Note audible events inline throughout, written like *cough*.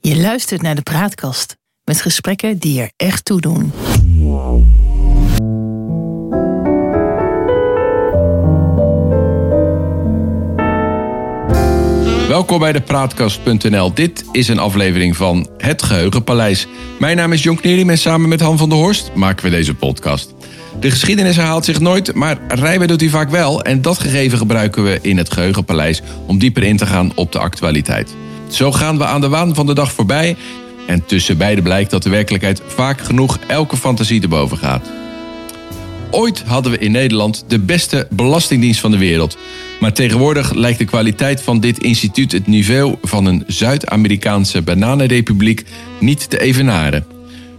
Je luistert naar de Praatkast met gesprekken die er echt toe doen. Welkom bij de Praatkast.nl. Dit is een aflevering van Het Geheugenpaleis. Mijn naam is Jon Knerim en samen met Han van der Horst maken we deze podcast. De geschiedenis herhaalt zich nooit, maar rijmen doet hij vaak wel. En dat gegeven gebruiken we in het Geheugenpaleis om dieper in te gaan op de actualiteit. Zo gaan we aan de waan van de dag voorbij. En tussen beide blijkt dat de werkelijkheid vaak genoeg elke fantasie te boven gaat. Ooit hadden we in Nederland de beste belastingdienst van de wereld. Maar tegenwoordig lijkt de kwaliteit van dit instituut het niveau van een Zuid-Amerikaanse bananenrepubliek niet te evenaren.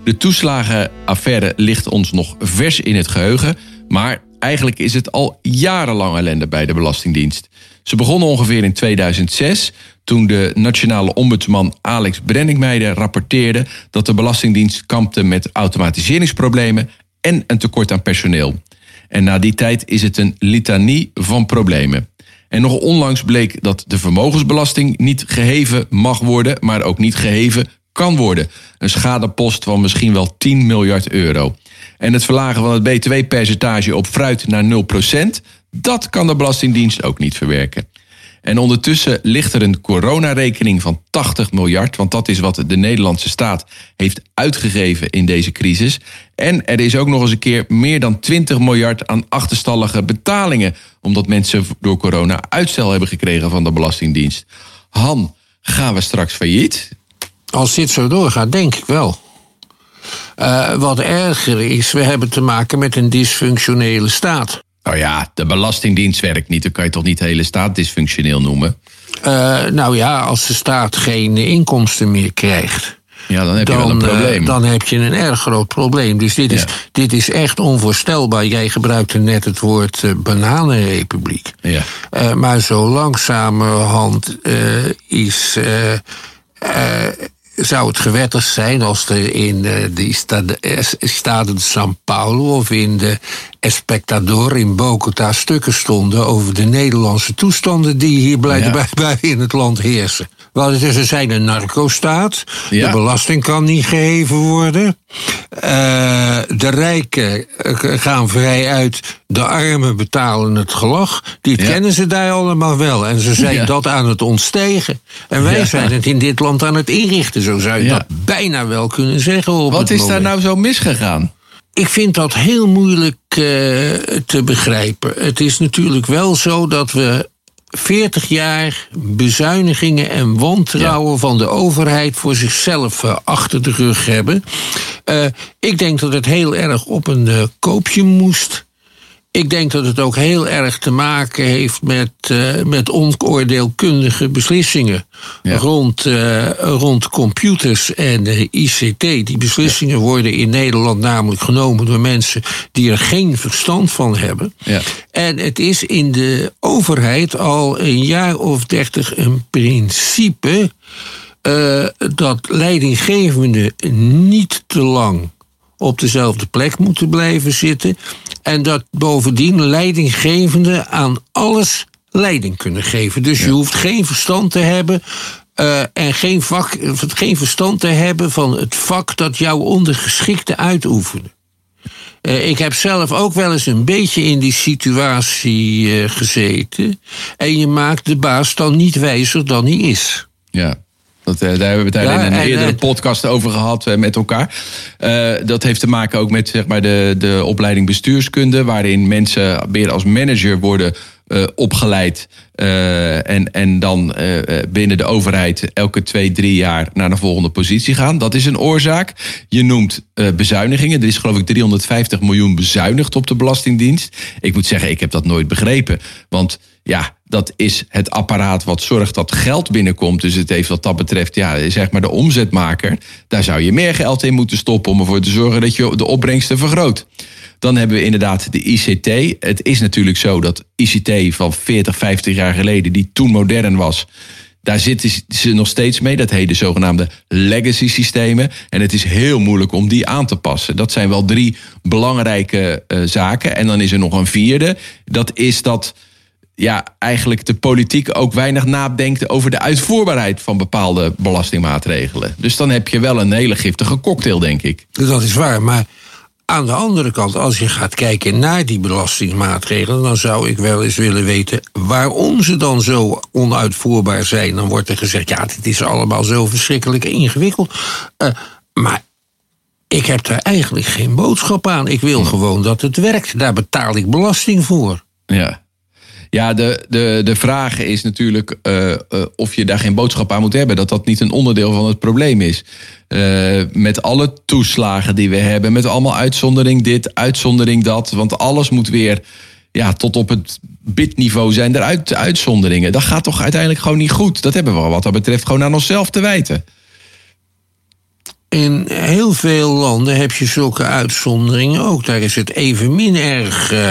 De toeslagenaffaire ligt ons nog vers in het geheugen, maar eigenlijk is het al jarenlang ellende bij de Belastingdienst. Ze begonnen ongeveer in 2006, toen de nationale ombudsman Alex Brenningmeijer rapporteerde dat de Belastingdienst kampte met automatiseringsproblemen en een tekort aan personeel. En na die tijd is het een litanie van problemen. En nog onlangs bleek dat de vermogensbelasting niet geheven mag worden, maar ook niet geheven kan worden. Een schadepost van misschien wel 10 miljard euro. En het verlagen van het btw-percentage op fruit naar 0%, dat kan de Belastingdienst ook niet verwerken. En ondertussen ligt er een coronarekening van 80 miljard, want dat is wat de Nederlandse staat heeft uitgegeven in deze crisis. En er is ook nog eens een keer meer dan 20 miljard aan achterstallige betalingen, omdat mensen door corona uitstel hebben gekregen van de Belastingdienst. Han, gaan we straks failliet? Als dit zo doorgaat, denk ik wel. Uh, wat erger is, we hebben te maken met een dysfunctionele staat. Nou ja, de Belastingdienst werkt niet. Dan kan je toch niet de hele staat dysfunctioneel noemen? Uh, nou ja, als de staat geen inkomsten meer krijgt. Ja, dan heb je wel een probleem. Uh, dan heb je een erg groot probleem. Dus dit, ja. is, dit is echt onvoorstelbaar. Jij gebruikte net het woord uh, bananenrepubliek. Ja. maar zo langzamerhand is zou het gewettig zijn als er in de Staten São Paulo of in de Espectador in Bogota stukken stonden over de Nederlandse toestanden die hier blijkbaar ja. *laughs* in het land heersen. Want ze zijn een narcostaat. Ja. De belasting kan niet geheven worden. Uh, de rijken gaan vrij uit. De armen betalen het gelag. Die ja. kennen ze daar allemaal wel. En ze zijn ja. dat aan het ontstegen. En wij zijn het in dit land aan het inrichten. Zo zou je dat bijna wel kunnen zeggen. Op Wat het is moment. daar nou zo misgegaan? Ik vind dat heel moeilijk uh, te begrijpen. Het is natuurlijk wel zo dat we 40 jaar bezuinigingen en wantrouwen ja. van de overheid voor zichzelf uh, achter de rug hebben. Uh, ik denk dat het heel erg op een uh, koopje moest. Ik denk dat het ook heel erg te maken heeft met, uh, met onoordeelkundige beslissingen ja. rond, uh, rond computers en uh, ICT. Die beslissingen ja. worden in Nederland namelijk genomen door mensen die er geen verstand van hebben. Ja. En het is in de overheid al een jaar of dertig een principe uh, dat leidinggevenden niet te lang op dezelfde plek moeten blijven zitten. En dat bovendien leidinggevenden aan alles leiding kunnen geven. Dus ja. je hoeft geen verstand te hebben. Uh, en geen, vak, geen verstand te hebben van het vak dat jouw ondergeschikte uitoefenen. Uh, ik heb zelf ook wel eens een beetje in die situatie uh, gezeten. En je maakt de baas dan niet wijzer dan hij is. Ja. Dat, uh, daar hebben we het ja, in een en, eerdere podcast over gehad uh, met elkaar. Uh, dat heeft te maken ook met zeg maar, de, de opleiding bestuurskunde, waarin mensen meer als manager worden opgeleid. en, en dan binnen de overheid elke twee, drie jaar naar de volgende positie gaan. Dat is een oorzaak. Je noemt bezuinigingen. Er is geloof ik 350 miljoen bezuinigd op de Belastingdienst. Ik moet zeggen, ik heb dat nooit begrepen. Want ja, dat is het apparaat wat zorgt dat geld binnenkomt. Dus het heeft wat dat betreft, ja, zeg maar de omzetmaker. Daar zou je meer geld in moeten stoppen om ervoor te zorgen dat je de opbrengsten vergroot. Dan hebben we inderdaad de ICT. Het is natuurlijk zo dat ICT van 40, 50 jaar geleden, die toen modern was, daar zitten ze nog steeds mee. Dat heet de zogenaamde legacy systemen. En het is heel moeilijk om die aan te passen. Dat zijn wel drie belangrijke uh, zaken. En dan is er nog een vierde. Dat is dat ja, eigenlijk de politiek ook weinig nadenkt over de uitvoerbaarheid van bepaalde belastingmaatregelen. Dus dan heb je wel een hele giftige cocktail, denk ik. Dat is waar, maar aan de andere kant, als je gaat kijken naar die belastingmaatregelen, dan zou ik wel eens willen weten waarom ze dan zo onuitvoerbaar zijn. Dan wordt er gezegd, ja, dit is allemaal zo verschrikkelijk ingewikkeld. Uh, maar ik heb daar eigenlijk geen boodschap aan. Ik wil gewoon dat het werkt. Daar betaal ik belasting voor. Ja. Ja, de, de, de vraag is natuurlijk uh, uh, of je daar geen boodschap aan moet hebben. Dat dat niet een onderdeel van het probleem is. Uh, met alle toeslagen die we hebben, met allemaal uitzondering dit, uitzondering dat. Want alles moet weer ja, tot op het bidniveau zijn er uitzonderingen. Dat gaat toch uiteindelijk gewoon niet goed. Dat hebben we wat dat betreft gewoon aan onszelf te wijten in heel veel landen heb je zulke uitzonderingen ook. Daar is het evenmin erg, uh,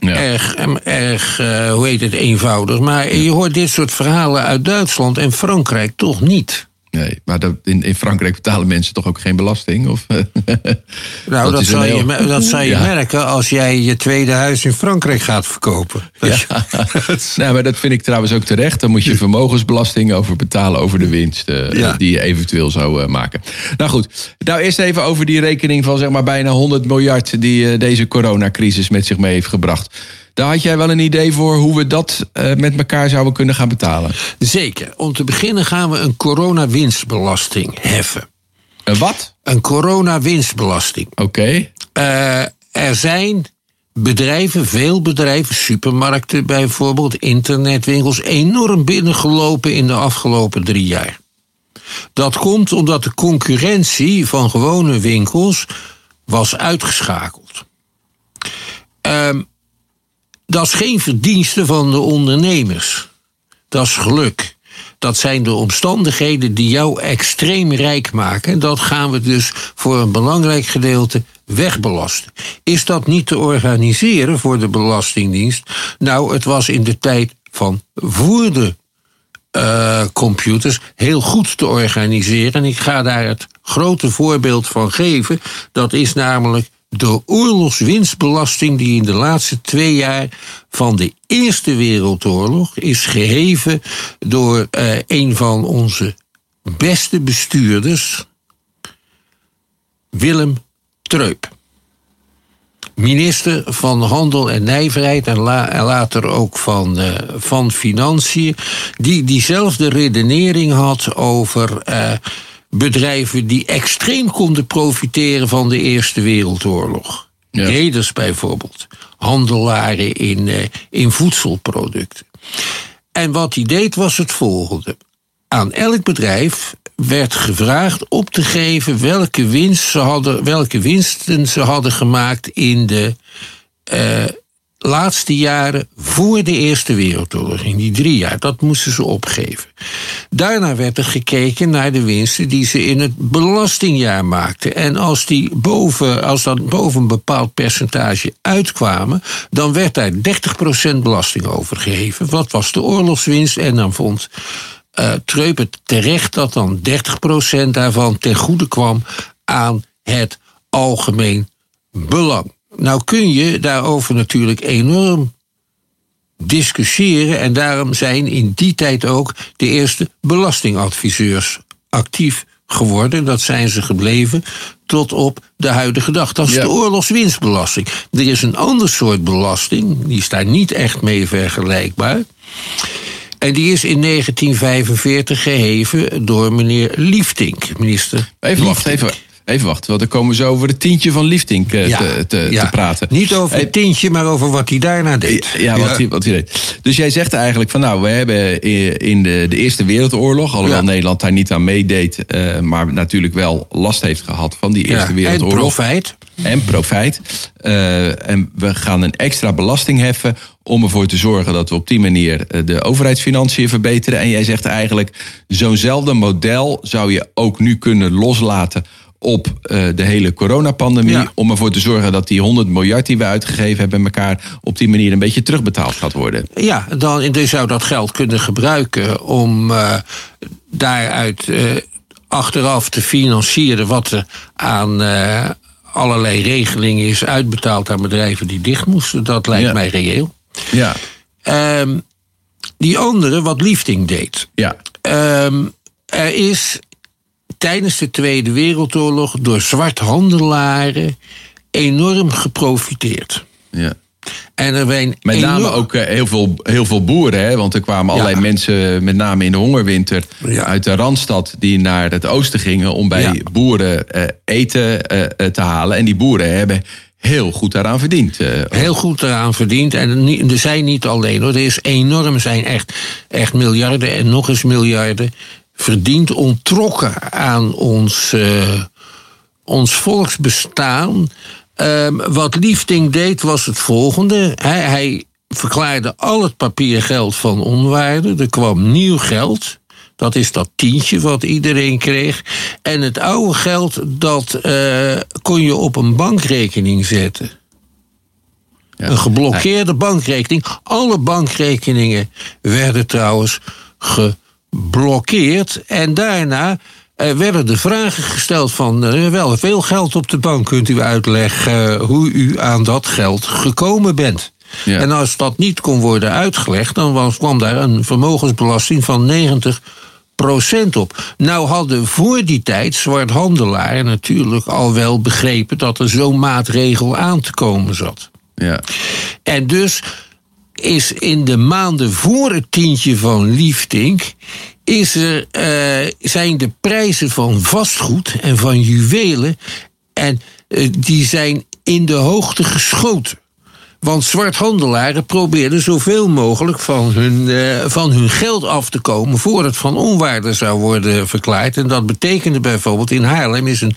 ja. erg, erg uh, hoe heet het, eenvoudig. Maar je hoort dit soort verhalen uit Duitsland en Frankrijk toch niet. Nee, maar dat, in, in Frankrijk betalen mensen toch ook geen belasting? Of, *laughs* nou, dat, heel... je, dat zal je ja. merken als jij je tweede huis in Frankrijk gaat verkopen. Ja. *laughs* nou, maar dat vind ik trouwens ook terecht. Dan moet je vermogensbelasting over betalen over de winst uh, ja. die je eventueel zou uh, maken. Nou goed, nou eerst even over die rekening van zeg maar bijna 100 miljard die uh, deze coronacrisis met zich mee heeft gebracht. Daar had jij wel een idee voor hoe we dat uh, met elkaar zouden kunnen gaan betalen? Zeker. Om te beginnen gaan we een coronawinstbelasting heffen. Een wat? Een coronawinstbelasting. Oké. Okay. Uh, er zijn bedrijven, veel bedrijven, supermarkten bijvoorbeeld, internetwinkels, enorm binnengelopen in de afgelopen drie jaar. Dat komt omdat de concurrentie van gewone winkels was uitgeschakeld. Um, dat is geen verdienste van de ondernemers. Dat is geluk. Dat zijn de omstandigheden die jou extreem rijk maken. Dat gaan we dus voor een belangrijk gedeelte wegbelasten. Is dat niet te organiseren voor de Belastingdienst? Nou, het was in de tijd van voor de uh, computers heel goed te organiseren. En ik ga daar het grote voorbeeld van geven. Dat is namelijk de oorlogswinstbelasting die in de laatste twee jaar van de Eerste Wereldoorlog is geheven door uh, een van onze beste bestuurders, Willem Treup. Minister van Handel en Nijverheid en, la en later ook van, uh, van Financiën, die diezelfde redenering had over. Uh, bedrijven die extreem konden profiteren van de Eerste Wereldoorlog. Ja. Reders bijvoorbeeld, handelaren in, uh, in voedselproducten. En wat hij deed was het volgende. Aan elk bedrijf werd gevraagd op te geven welke, winst ze hadden, welke winsten ze hadden gemaakt in de uh, laatste jaren voor de Eerste Wereldoorlog, in die drie jaar, dat moesten ze opgeven. Daarna werd er gekeken naar de winsten die ze in het belastingjaar maakten. En als die boven, als dat boven een bepaald percentage uitkwamen, dan werd daar 30% belasting over gegeven. Wat was de oorlogswinst? En dan vond uh, Treup het terecht dat dan 30% daarvan ten goede kwam aan het algemeen belang. Nou kun je daarover natuurlijk enorm discussiëren. En daarom zijn in die tijd ook de eerste belastingadviseurs actief geworden. Dat zijn ze gebleven tot op de huidige dag. Dat is ja. de oorlogswinstbelasting. Er is een ander soort belasting, die is daar niet echt mee vergelijkbaar. En die is in 1945 geheven door meneer Liefdink, minister. Even wacht, even. Even wachten, want dan komen we zo over het tientje van Liefdink ja, te, te, ja. te, praten. Niet over het tientje, maar over wat hij daarna deed. Ja, wat, Hij, wat hij deed. Dus jij zegt eigenlijk van nou, we hebben in de, de Eerste Wereldoorlog, alhoewel Nederland daar niet aan meedeed, uh, maar natuurlijk wel last heeft gehad van die Eerste Wereldoorlog. En profijt. En profijt. Uh, en we gaan een extra belasting heffen om ervoor te zorgen dat we op die manier de overheidsfinanciën verbeteren. En jij zegt eigenlijk, zo'nzelfde model zou je ook nu kunnen loslaten op uh, de hele coronapandemie. Ja. Om ervoor te zorgen dat die 100 miljard die we uitgegeven hebben met elkaar op die manier een beetje terugbetaald gaat worden. Ja, dan dus zou dat geld kunnen gebruiken om uh, daaruit uh, achteraf te financieren wat er aan allerlei regelingen is uitbetaald aan bedrijven die dicht moesten. Dat lijkt ja. mij reëel. Ja. Ehm, die andere, wat Liefding deed. Ja. Ehm, er is tijdens de Tweede Wereldoorlog door zwarthandelaren enorm geprofiteerd. ja. En er zijn Met name enorm- ook eh, heel, veel, heel veel boeren, hè? want er kwamen allerlei Ja. mensen, met name in de hongerwinter, Ja. uit de Randstad, die naar het oosten gingen om bij Ja. boeren eh, eten eh, te halen. En die boeren hebben heel goed daaraan verdiend. heel goed eraan verdiend. En er zijn niet alleen hoor. Er is enorm, zijn echt, echt miljarden en nog eens miljarden verdiend, ontrokken aan ons, eh, ons volksbestaan. Ehm, wat Liefding deed was het volgende. Hij, hij verklaarde al het papiergeld van onwaarde. Er kwam nieuw geld. Dat is dat tientje wat iedereen kreeg. En het oude geld, dat eh, kon je op een bankrekening zetten. Ja. Een geblokkeerde bankrekening. Alle bankrekeningen werden trouwens geblokkeerd. En daarna eh, werden de vragen gesteld van... eh, wel veel geld op de bank, kunt u uitleggen... eh, hoe u aan dat geld gekomen bent. Ja. En als dat niet kon worden uitgelegd... dan was, kwam daar een vermogensbelasting van 90% op. Nou hadden voor die tijd zwarthandelaren natuurlijk al wel begrepen... dat er zo'n maatregel aan te komen zat. ja. En dus is in de maanden voor het tientje van Liefdink... Is er, eh, zijn de prijzen van vastgoed en van juwelen... en eh, die zijn in de hoogte geschoten. Want zwarthandelaren probeerden zoveel mogelijk van hun, eh, van hun geld af te komen... voor het van onwaarde zou worden verklaard. En dat betekende bijvoorbeeld in Haarlem is een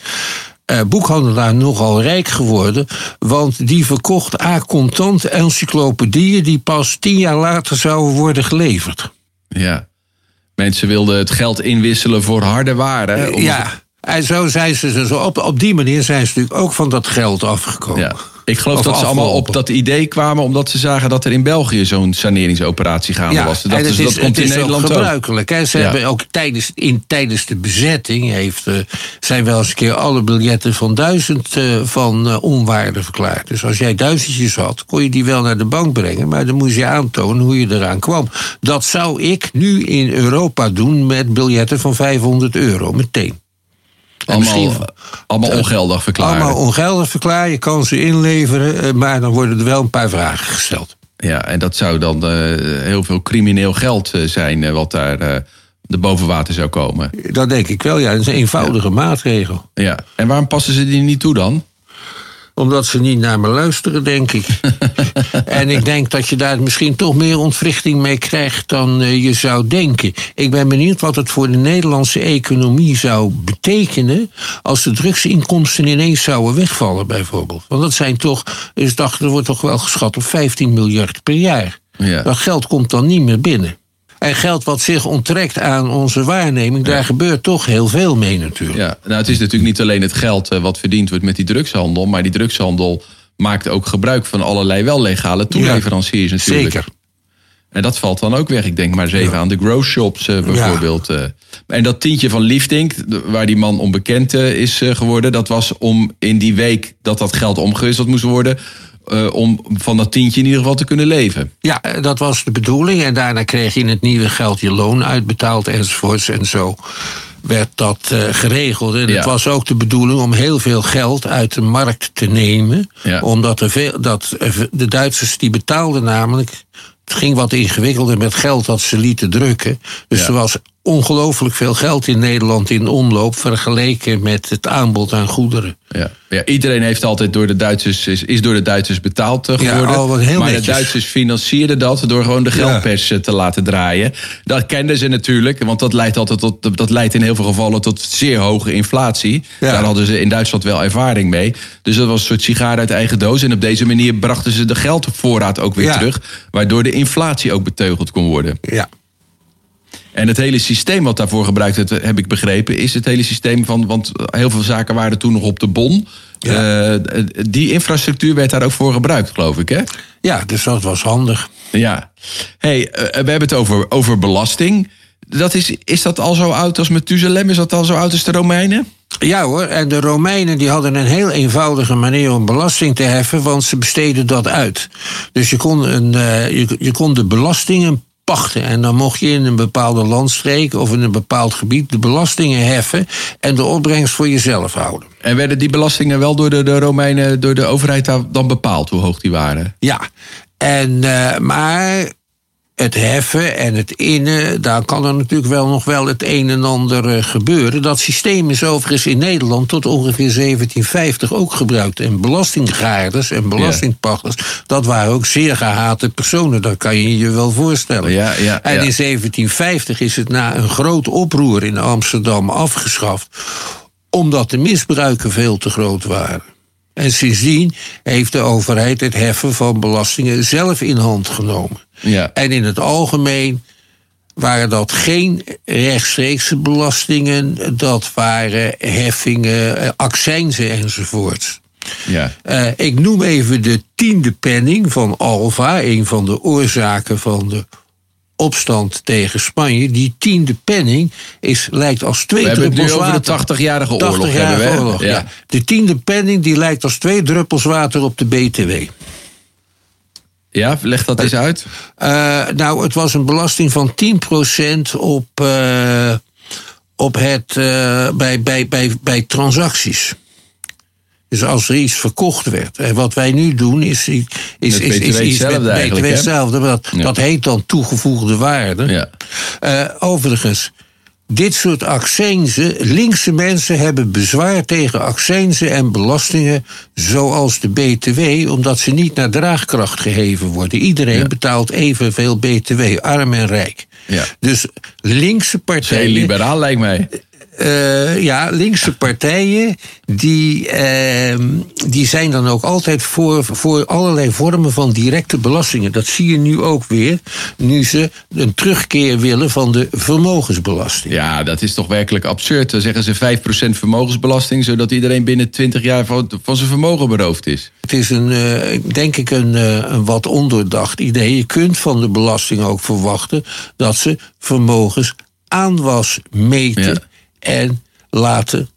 eh, boekhandelaar nogal rijk geworden... want die verkocht a contant encyclopedieën... die pas tien jaar later zouden worden geleverd. ja. Mensen wilden het geld inwisselen voor harde waren. om- Ja, en zo zijn ze zo op, op die manier zijn ze natuurlijk ook van dat geld afgekomen. Ja. Ik geloof Of dat ze allemaal op dat idee kwamen omdat ze zagen dat er in België zo'n saneringsoperatie gaande was. Het ze, is, dat komt in is Nederland ook ook. gebruikelijk. Hè. Ze Ja. hebben ook tijdens, in, tijdens de bezetting heeft, eh, zijn wel eens een keer alle biljetten van duizend eh, van eh, onwaarde verklaard. Dus als jij duizendjes had, kon je die wel naar de bank brengen, maar dan moest je aantonen hoe je eraan kwam. Dat zou ik nu in Europa doen met biljetten van 500 euro, meteen. Allemaal, misschien- allemaal ongeldig verklaren. Allemaal ongeldig verklaren, je kan ze inleveren, eh, maar dan worden er wel een paar vragen gesteld. Ja, en dat zou dan eh, heel veel crimineel geld eh, zijn eh, wat daar eh, de boven water zou komen. Dat denk ik wel, ja. Dat is een eenvoudige maatregel. Ja. En waarom passen ze die niet toe dan? Omdat ze niet naar me luisteren, denk ik. *laughs* en ik denk dat je daar misschien toch meer ontwrichting mee krijgt dan eh, je zou denken. Ik ben benieuwd wat het voor de Nederlandse economie zou betekenen. als de drugsinkomsten ineens zouden wegvallen, bijvoorbeeld. Want dat zijn toch, is dacht, er wordt toch wel geschat op 15 miljard per jaar. Ja. Dat geld komt dan niet meer binnen. En geld wat zich onttrekt aan onze waarneming, daar gebeurt toch heel veel mee natuurlijk. Ja, nou, het is natuurlijk niet alleen het geld eh, wat verdiend wordt met die drugshandel, maar die drugshandel maakt ook gebruik van allerlei wel legale toeleveranciers natuurlijk. Zeker. En dat valt dan ook weg. Ik denk maar eens even aan de grow shops eh, bijvoorbeeld. eh. En dat tientje van Liefdink, waar die man onbekend is geworden... dat was om in die week dat dat geld omgewisseld moest worden... eh, om van dat tientje in ieder geval te kunnen leven. Ja, eh, dat was de bedoeling. En daarna kreeg je in het nieuwe geld je loon uitbetaald enzovoorts. En zo werd dat eh, geregeld. En Ja. het was ook de bedoeling om heel veel geld uit de markt te nemen. Ja. Omdat er veel, dat, de Duitsers die betaalden namelijk... Het ging wat ingewikkelder met geld dat ze lieten drukken. Dus Ja. er was ongelooflijk veel geld in Nederland in omloop... vergeleken met het aanbod aan goederen. Ja. Ja, iedereen heeft altijd door de Duitsers, is, is door de Duitsers betaald Ja, geworden. oh, wat heel maar netjes. de Duitsers financierden dat door gewoon de geldpers te laten draaien. Dat kenden ze natuurlijk, want dat leidt, altijd tot, dat leidt in heel veel gevallen tot zeer hoge inflatie. Ja. Daar hadden ze in Duitsland wel ervaring mee. Dus dat was een soort sigaar uit eigen doos. En op deze manier brachten ze de geldvoorraad ook weer Ja. terug. Waardoor de inflatie ook beteugeld kon worden. Ja. En het hele systeem wat daarvoor gebruikt werd, heb ik begrepen, is het hele systeem van. Want heel veel zaken waren toen nog op de bon. Ja. Eh, die infrastructuur werd daar ook voor gebruikt, geloof ik, hè? ja, dus dat was handig. Ja. hey, eh, we hebben het over, over belasting. Dat is, is dat al zo oud als Methuselem? Is dat al zo oud als de Romeinen? Ja hoor, en de Romeinen die hadden een heel eenvoudige manier om belasting te heffen, want ze besteden dat uit. Dus je kon, een, uh, je, je kon de belastingen pachten. En dan mocht je in een bepaalde landstreek of in een bepaald gebied de belastingen heffen en de opbrengst voor jezelf houden. En werden die belastingen wel door de, de Romeinen, door de overheid dan bepaald hoe hoog die waren? Ja, en, uh, maar het heffen en het innen, daar kan er natuurlijk wel nog wel het een en ander eh, gebeuren. Dat systeem is overigens in Nederland tot ongeveer 1750 ook gebruikt. En belastinggaarders en belastingpachters, dat waren ook zeer gehate personen. Dat kan je je wel voorstellen. Ja, ja, en in 1750 is het na een groot oproer in Amsterdam afgeschaft, omdat de misbruiken veel te groot waren. En sindsdien heeft de overheid het heffen van belastingen zelf in hand genomen. Ja. En in het algemeen waren dat geen rechtstreekse belastingen, dat waren heffingen, eh, accijnzen enzovoorts. Ja. Uh, ik noem even de tiende penning van Alva, een van de oorzaken van de opstand tegen Spanje. Die tiende penning is, lijkt als twee we druppels water. water. de 80-jarige oorlog 80 hebben we. oorlog, ja. ja. De tiende penning die lijkt als twee druppels water op de BTW. Ja, leg dat eens uit. Uh, nou, het was een belasting van 10% op, uh, op het, uh, bij, bij, bij, bij transacties. Dus als er iets verkocht werd. En wat wij nu doen is, is, is, is, is iets met BTW hetzelfde. Dat, ja. dat heet dan toegevoegde waarde. Ja. Overigens, dit soort accijnzen, linkse mensen hebben bezwaar tegen accijnzen en belastingen zoals de BTW, omdat ze niet naar draagkracht geheven worden. Iedereen ja. betaalt evenveel BTW, arm en rijk. Ja. Dus linkse partijen. Heel liberaal lijkt mij. Uh, ja, linkse partijen die, uh, die zijn dan ook altijd voor, voor allerlei vormen van directe belastingen. Dat zie je nu ook weer, nu ze een terugkeer willen van de vermogensbelasting. Ja, dat is toch werkelijk absurd. Dan zeggen ze 5% vermogensbelasting, zodat iedereen binnen 20 jaar van, van zijn vermogen beroofd is. Het is een, uh, denk ik een, een wat ondoordacht idee. Je kunt van de belasting ook verwachten dat ze vermogens aanwas meten. Ja en laten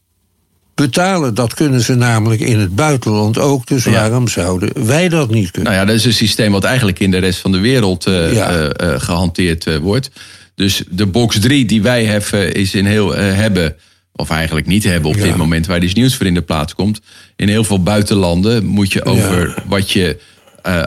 betalen. Dat kunnen ze namelijk in het buitenland ook. Dus ja. waarom zouden wij dat niet kunnen? Nou ja, dat is een systeem wat eigenlijk in de rest van de wereld uh, ja. uh, uh, gehanteerd wordt. Dus de box 3 die wij heffen, is in heel, hebben, of eigenlijk niet hebben op ja. dit moment waar die nieuwsvrienden plaatskomt. In heel veel buitenlanden moet je over wat je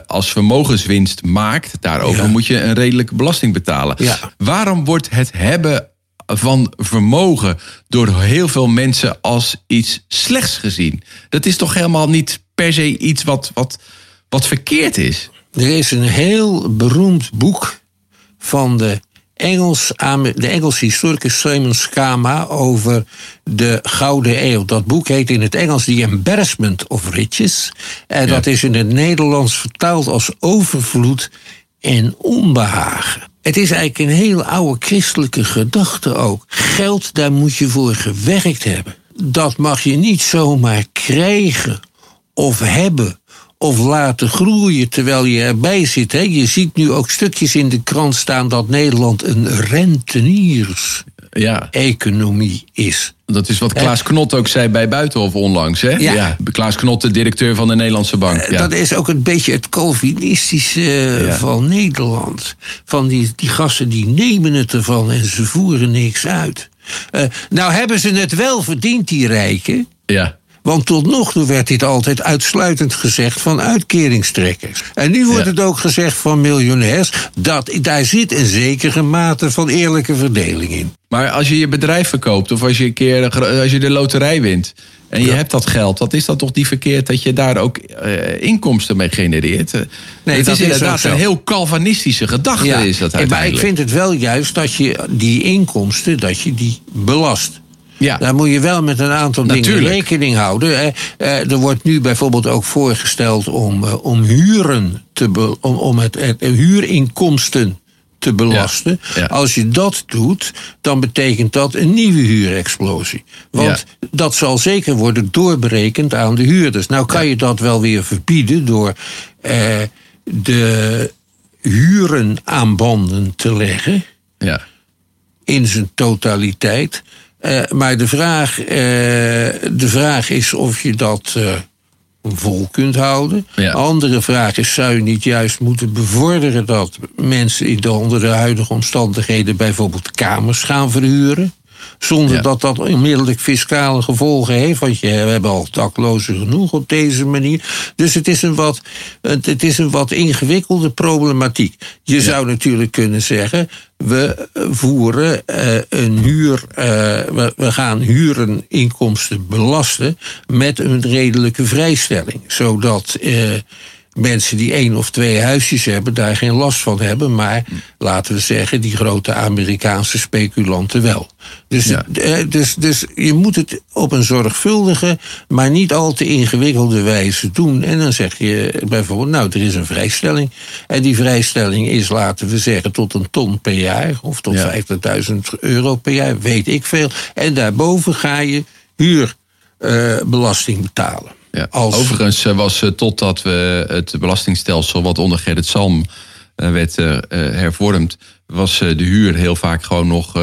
als vermogenswinst maakt, daarover moet je een redelijke belasting betalen. Waarom wordt het hebben van vermogen door heel veel mensen als iets slechts gezien. Dat is toch helemaal niet per se iets wat, wat, wat verkeerd is? Er is een heel beroemd boek van de, Engels, de Engelse historicus Simon Skama over de Gouden Eeuw. Dat boek heet in het Engels The Embarrassment of Riches. En ja. dat is in het Nederlands vertaald als overvloed en onbehagen. Het is eigenlijk een heel oude christelijke gedachte ook. Geld, daar moet je voor gewerkt hebben. Dat mag je niet zomaar krijgen of hebben of laten groeien terwijl je erbij zit. Hè. Je ziet nu ook stukjes in de krant staan dat Nederland een renteniers ja. economie is. Dat is wat Klaas Knot ook zei bij Buitenhof onlangs. Hè? Ja. ja. Klaas Knot, de directeur van de Nederlandse Bank. Ja. Dat is ook een beetje het Calvinistische ja. van Nederland. Van die, die gasten die nemen het ervan en ze voeren niks uit. Uh, nou hebben ze het wel verdiend, die rijken. Ja. Want tot nog toe werd dit altijd uitsluitend gezegd van uitkeringstrekkers. En nu wordt ja. het ook gezegd van miljonairs. Dat, daar zit een zekere mate van eerlijke verdeling in. Maar als je je bedrijf verkoopt of als je een keer als je de loterij wint. En je ja. hebt dat geld, wat is dat toch niet verkeerd dat je daar ook uh, inkomsten mee genereert? Nee, het dat is inderdaad een heel Calvinistische gedachte. Ja. Is dat maar ik vind het wel juist dat je die inkomsten, dat je die belast. Ja. Daar moet je wel met een aantal Natuurlijk. dingen rekening houden. Er wordt nu bijvoorbeeld ook voorgesteld om, om huren te be, om, om het, het huurinkomsten te belasten. Ja, ja. Als je dat doet, dan betekent dat een nieuwe huurexplosie. Want Ja. dat zal zeker worden doorberekend aan de huurders. Nou kan je dat wel weer verbieden door eh, de huren aan banden te leggen Ja. in zijn totaliteit. Eh, maar de vraag, eh, de vraag is of je dat eh, vol kunt houden. Ja. Andere vraag is, zou je niet juist moeten bevorderen dat mensen in de, onder de huidige omstandigheden bijvoorbeeld kamers gaan verhuren? Zonder Ja. dat dat onmiddellijk fiscale gevolgen heeft. Want je, we hebben al daklozen genoeg op deze manier. Dus het is een wat, het, is een wat ingewikkelde problematiek. Je zou natuurlijk kunnen zeggen. We voeren eh, een huur. eh, we, we gaan huureninkomsten belasten. met een redelijke vrijstelling. Zodat. eh, mensen die één of twee huisjes hebben, daar geen last van hebben. Maar laten we zeggen, die grote Amerikaanse speculanten wel. Dus, Ja. eh, dus, dus je moet het op een zorgvuldige, maar niet al te ingewikkelde wijze doen. En dan zeg je bijvoorbeeld, nou, er is een vrijstelling. En die vrijstelling is, laten we zeggen, tot een ton per jaar. Of tot Ja. 50.000 euro per jaar, weet ik veel. En daarboven ga je huurbelasting betalen. Ja. Als- Overigens eh, was eh, totdat we het belastingstelsel wat onder Gerrit Salm eh, werd hervormd, was de huur heel vaak gewoon nog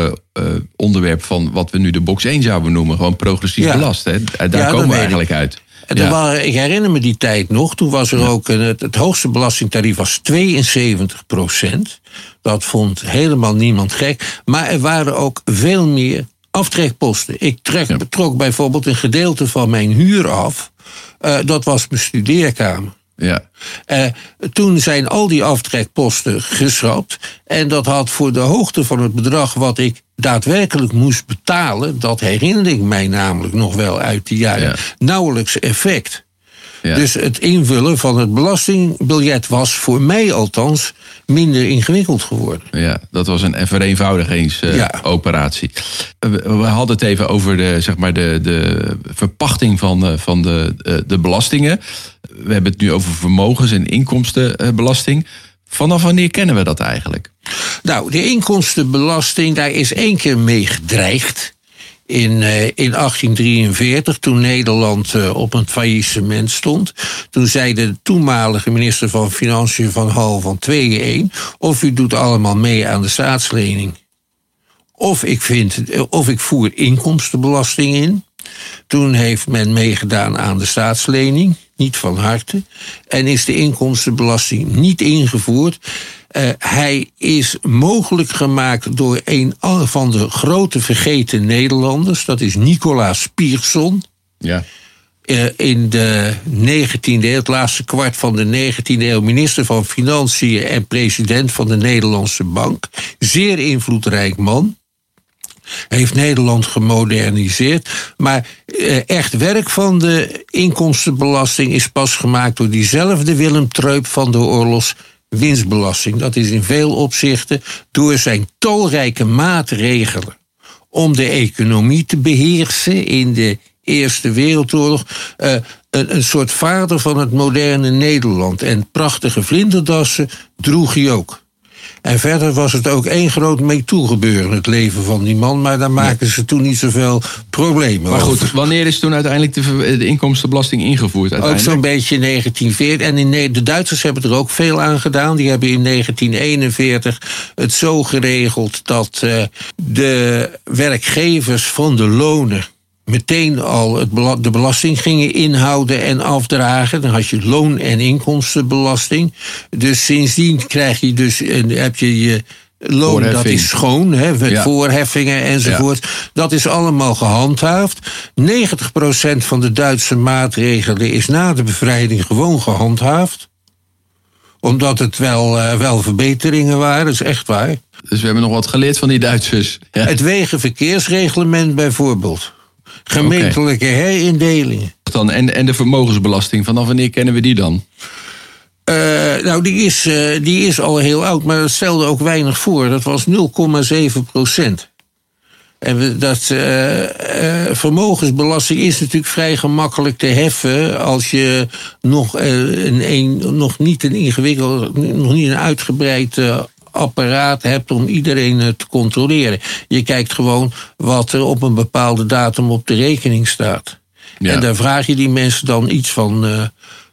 onderwerp van wat we nu de box 1 zouden noemen. Gewoon progressief Ja. belast. Hè? Daar komen we ik. eigenlijk uit. En Ja. waren, ik herinner me die tijd nog. Toen was er ook een, het, het hoogste belastingtarief was 72 procent. Dat vond helemaal niemand gek. Maar er waren ook veel meer aftrekposten. Ik trek, Ja. trok bijvoorbeeld een gedeelte van mijn huur af. Eh, dat was mijn studeerkamer. Ja. Eh, toen zijn al die aftrekposten geschrapt. En dat had voor de hoogte van het bedrag wat ik daadwerkelijk moest betalen. Dat herinner ik mij namelijk nog wel uit die jaren. Ja. Nauwelijks effect. Ja. Dus het invullen van het belastingbiljet was voor mij althans minder ingewikkeld geworden. Ja, dat was een vereenvoudigingsoperatie. we, we hadden het even over de, zeg maar de, de verpachting van, eh, van de, eh, de belastingen. We hebben het nu over vermogens- en inkomstenbelasting. Vanaf wanneer kennen we dat eigenlijk? Nou, de inkomstenbelasting, daar is één keer mee gedreigd. In, eh, in 1843, toen Nederland eh, op een faillissement stond. Toen zei de toenmalige minister van Financiën van Hal van 2-1... of u doet allemaal mee aan de staatslening. Of ik, vind, eh, of ik voer inkomstenbelasting in. Toen heeft men meegedaan aan de staatslening, niet van harte. En is de inkomstenbelasting niet ingevoerd. Eh, hij is mogelijk gemaakt door een van de grote vergeten Nederlanders. Dat is Nicolaas Pierson. Ja. Eh, in de 19e eeuw, het laatste kwart van de 19e eeuw, minister van Financiën en president van de Nederlandse Bank. Zeer invloedrijk man. Heeft Nederland gemoderniseerd. Maar eh, echt werk van de inkomstenbelasting is pas gemaakt door diezelfde Willem Treup van de oorlogs winstbelasting. Dat is in veel opzichten door zijn talrijke maatregelen om de economie te beheersen in de Eerste Wereldoorlog. eh, een, een soort vader van het moderne Nederland. En prachtige vlinderdassen droeg hij ook. En verder was het ook één groot MeToo-gebeuren, het leven van die man. Maar daar maken ze toen niet zoveel problemen Maar over. goed, wanneer is toen uiteindelijk de, de inkomstenbelasting ingevoerd? Ook zo'n beetje in 1940. En in, de Duitsers hebben er ook veel aan gedaan. Die hebben in 1941 het zo geregeld dat eh, de werkgevers van de lonen meteen al het bela- de belasting gingen inhouden en afdragen. Dan had je loon- en inkomstenbelasting. Dus sindsdien krijg je dus, en heb je je loon, dat is schoon, hè, met Ja. voorheffingen enzovoort. Dat is allemaal gehandhaafd. 90% van de Duitse maatregelen is na de bevrijding gewoon gehandhaafd. Omdat het wel, eh, wel verbeteringen waren, dat is echt waar. Dus we hebben nog wat geleerd van die Duitsers. Ja. Het wegenverkeersreglement bijvoorbeeld. Gemeentelijke herindelingen. Dan, en, en de vermogensbelasting, vanaf wanneer kennen we die dan? Eh, nou, die is, eh, die is al heel oud, maar dat stelde ook weinig voor. Dat was 0,7 procent. En we- dat eh, vermogensbelasting is natuurlijk vrij gemakkelijk te heffen als je nog, een, een, nog niet een ingewikkeld, nog niet een uitgebreid apparaat hebt om iedereen eh, te controleren. Je kijkt gewoon wat er op een bepaalde datum op de rekening staat. Ja. En daar vraag je die mensen dan iets van, eh,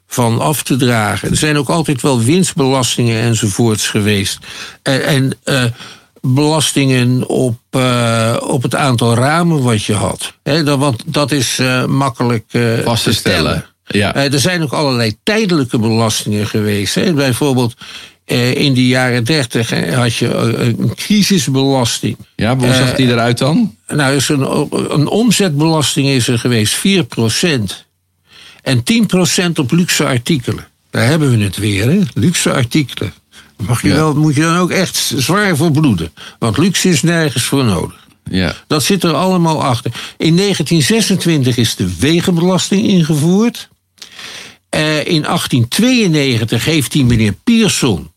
van af te dragen. Er zijn ook altijd wel winstbelastingen enzovoorts geweest. En, en eh, belastingen op, uh, op het aantal ramen wat je had. He, dat, want dat is makkelijk vast te stellen. Ja. er zijn ook allerlei tijdelijke belastingen geweest. Bijvoorbeeld in de jaren dertig had je een crisisbelasting. Ja, hoe zag die eruit dan? Nou, is een, een omzetbelasting is er geweest, 4% En 10% op luxe artikelen. Daar hebben we het weer, hè? luxe artikelen. Mag je wel, moet je dan ook echt zwaar voor bloeden. Want luxe is nergens voor nodig. Ja. Dat zit er allemaal achter. In 1926 is de wegenbelasting ingevoerd. Uh, in 1892 heeft die meneer Pierson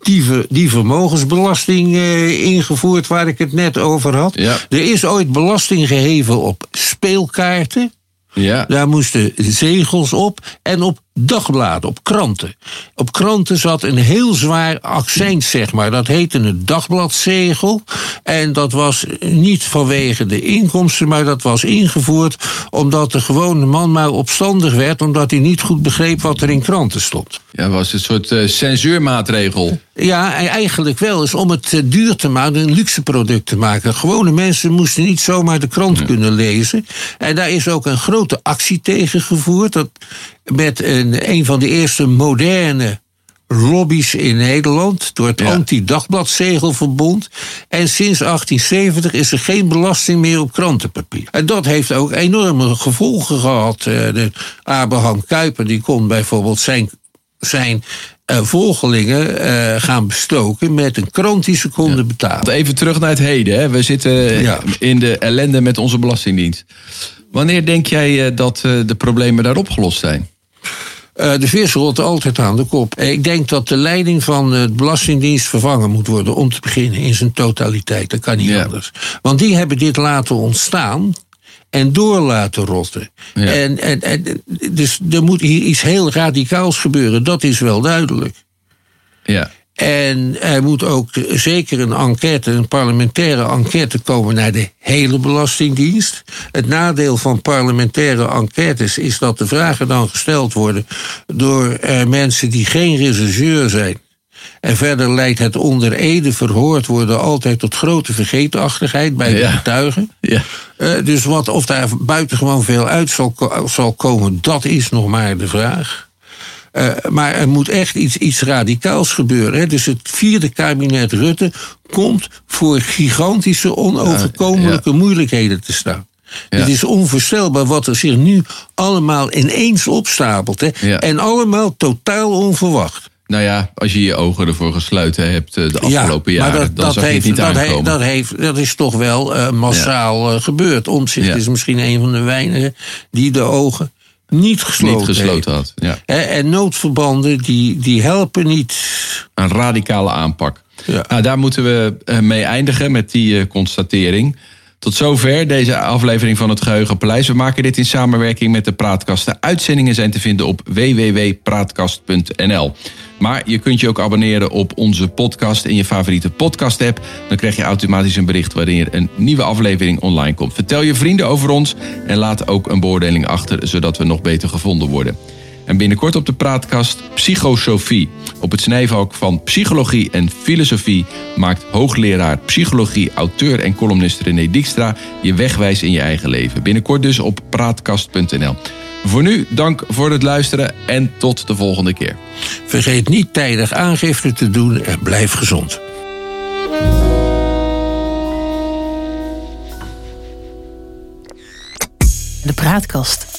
die, die vermogensbelasting uh, ingevoerd waar ik het net over had. Ja. Er is ooit belasting geheven op speelkaarten. Ja. Daar moesten zegels op en op dagbladen, op kranten. Op kranten zat een heel zwaar accent, zeg maar. Dat heette een dagbladzegel. En dat was niet vanwege de inkomsten, maar dat was ingevoerd omdat de gewone man maar opstandig werd, omdat hij niet goed begreep wat er in kranten stond. Ja, was een soort uh, censuurmaatregel. Ja, eigenlijk wel. Is om het uh, duur te maken, een luxe product te maken. Gewone mensen moesten niet zomaar de krant ja. kunnen lezen. En daar is ook een grote actie tegen gevoerd. Dat met een, een van de eerste moderne lobby's in Nederland door het Ja. Anti-Dagbladzegelverbond. En sinds 1870 is er geen belasting meer op krantenpapier. En dat heeft ook enorme gevolgen gehad. Eh, De Abraham Kuyper die kon bijvoorbeeld zijn, zijn eh, volgelingen eh, gaan bestoken met een krant die ze konden betalen. Even terug naar het heden. Hè. We zitten Ja. in de ellende met onze belastingdienst. Wanneer denk jij dat de problemen daar opgelost zijn? Eh, de vis rolt altijd aan de kop. Eh, Ik denk dat de leiding van de Belastingdienst vervangen moet worden, om te beginnen, in zijn totaliteit. Dat kan niet Ja. anders. Want die hebben dit laten ontstaan en door laten rotten. Ja. En, en, en, dus er moet hier iets heel radicaals gebeuren, dat is wel duidelijk. Ja. En er moet ook zeker een enquête, een parlementaire enquête komen naar de hele Belastingdienst. Het nadeel van parlementaire enquêtes is dat de vragen dan gesteld worden door eh, mensen die geen rechercheur zijn. En verder leidt het onder ede verhoord worden altijd tot grote vergeetachtigheid bij de getuigen. Ja. Eh, dus wat, of daar buitengewoon veel uit zal, zal komen, dat is nog maar de vraag. Eh, maar er moet echt iets, iets radicaals gebeuren. Hè. Dus het vierde kabinet Rutte komt voor gigantische, onoverkomelijke moeilijkheden te staan. Ja. Het is onvoorstelbaar wat er zich nu allemaal ineens opstapelt. Hè. En allemaal totaal onverwacht. Nou ja, als je je ogen ervoor gesluiten hebt eh, de afgelopen ja, jaren, dan zag je niet dat, aankomen. heeft, dat, heeft, dat is toch wel eh, massaal gebeurd. Omtzigt Ja. is misschien een van de weinigen die de ogen niet gesloten, niet gesloten had. Ja. En noodverbanden die, die helpen niet. Een radicale aanpak. Ja. Nou, daar moeten we eh, mee eindigen met die eh, constatering. Tot zover deze aflevering van het Geheugenpaleis. We maken dit in samenwerking met de Praatkast. De uitzendingen zijn te vinden op www.praatkast.nl. Maar je kunt je ook abonneren op onze podcast in je favoriete podcast-app. Dan krijg je automatisch een bericht wanneer een nieuwe aflevering online komt. Vertel je vrienden over ons en laat ook een beoordeling achter, zodat we nog beter gevonden worden. En binnenkort op de praatkast Psychosofie. Op het snijvalk van psychologie en filosofie maakt hoogleraar psychologie, auteur en columnist René Dijkstra je wegwijs in je eigen leven. Binnenkort dus op praatkast.nl. Voor nu, dank voor het luisteren en tot de volgende keer. Vergeet niet tijdig aangifte te doen en blijf gezond. De Praatkast.